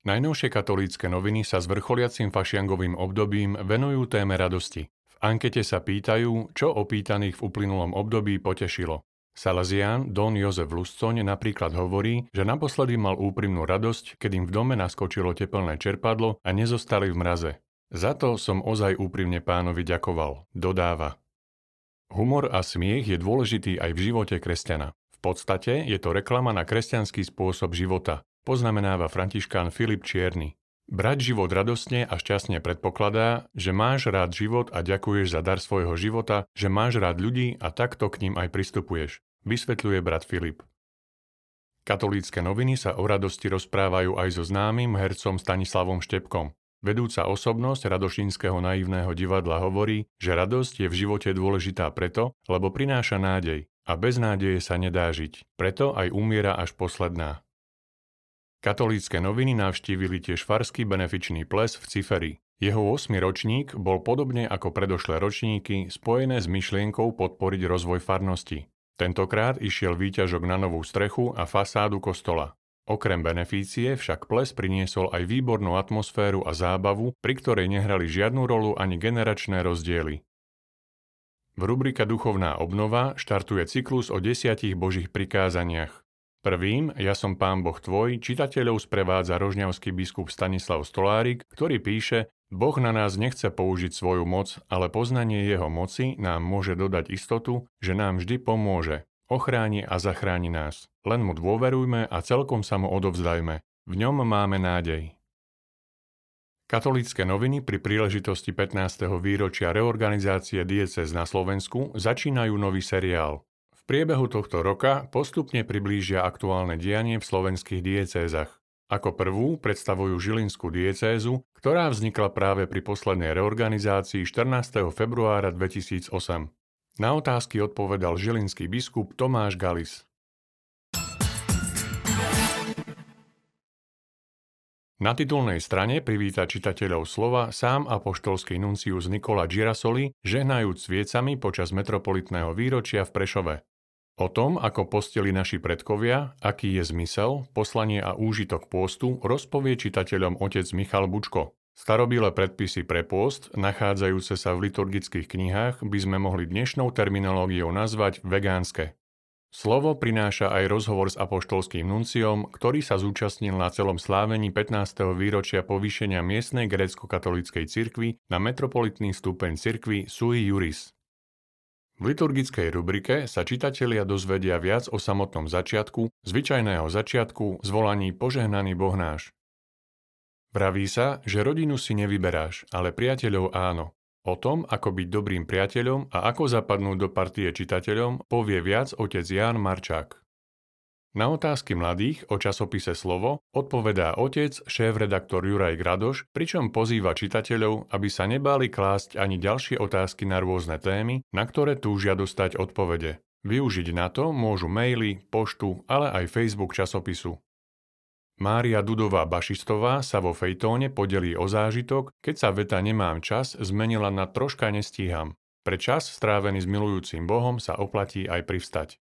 Najnovšie katolícke noviny sa s vrcholiacim fašiangovým obdobím venujú téme radosti. V ankete sa pýtajú, čo opýtaných v uplynulom období potešilo. Salesián Don Jozef Luscoň napríklad hovorí, že naposledy mal úprimnú radosť, keď im v dome naskočilo tepelné čerpadlo a nezostali v mraze. Za to som ozaj úprimne pánovi ďakoval, dodáva. Humor a smiech je dôležitý aj v živote kresťana. V podstate je to reklama na kresťanský spôsob života, poznamenáva františkán Filip Čierny. Brať život radostne a šťastne predpokladá, že máš rád život a ďakuješ za dar svojho života, že máš rád ľudí a takto k ním aj pristupuješ, vysvetľuje brat Filip. Katolícke noviny sa o radosti rozprávajú aj so známym hercom Stanislavom Štepkom. Vedúca osobnosť Radošinského naivného divadla hovorí, že radosť je v živote dôležitá preto, lebo prináša nádej a bez nádeje sa nedá žiť, preto aj umiera až posledná. Katolícke noviny navštívili tiež farský benefičný ples v Ciferi. Jeho 8. ročník bol podobne ako predošlé ročníky spojené s myšlienkou podporiť rozvoj farnosti. Tentokrát išiel výťažok na novú strechu a fasádu kostola. Okrem benefície však ples priniesol aj výbornú atmosféru a zábavu, pri ktorej nehrali žiadnu rolu ani generačné rozdiely. V rubrika Duchovná obnova štartuje cyklus o desiatich božích prikázaniach. Prvým, ja som pán Boh tvoj, čitateľov sprevádza rožňavský biskup Stanislav Stolárik, ktorý píše, Boh na nás nechce použiť svoju moc, ale poznanie jeho moci nám môže dodať istotu, že nám vždy pomôže, ochráni a zachráni nás. Len mu dôverujme a celkom sa mu odovzdajme. V ňom máme nádej. Katolícke noviny pri príležitosti 15. výročia reorganizácie diecez na Slovensku začínajú nový seriál priebehu tohto roka postupne priblížia aktuálne dianie v slovenských diecézach. Ako prvú predstavujú Žilinskú diecézu, ktorá vznikla práve pri poslednej reorganizácii 14. februára 2008. Na otázky odpovedal žilinský biskup Tomáš Galis. Na titulnej strane privíta čitateľov slova sám apoštolský nuncius Nikola Girasoli, žehnajúc sviecami počas metropolitného výročia v Prešove. O tom, ako posteli naši predkovia, aký je zmysel, poslanie a úžitok pôstu, rozpovie čitateľom otec Michal Bučko. Starobile predpisy pre pôst, nachádzajúce sa v liturgických knihách, by sme mohli dnešnou terminológiou nazvať vegánske. Slovo prináša aj rozhovor s apoštolským nunciom, ktorý sa zúčastnil na celom slávení 15. výročia povýšenia miestnej grécko-katolíckej cirkvi na metropolitný stupeň cirkvi sui juris. V liturgickej rubrike sa čitatelia dozvedia viac o samotnom začiatku, zvyčajného začiatku, zvolaní Požehnaný Boh náš. Vraví sa, že rodinu si nevyberáš, ale priateľov áno. O tom, ako byť dobrým priateľom a ako zapadnúť do partie čitateľom, povie viac otec Ján Marčák. Na otázky mladých o časopise Slovo odpovedá otec, šéf-redaktor Juraj Gradoš, pričom pozýva čitateľov, aby sa nebáli klásť ani ďalšie otázky na rôzne témy, na ktoré túžia dostať odpovede. Využiť na to môžu maily, poštu, ale aj Facebook časopisu. Mária Dudová Bašistová sa vo fejtóne podelí o zážitok, keď sa veta nemám čas zmenila na troška nestíham. Pre čas strávený s milujúcim Bohom sa oplatí aj privstať.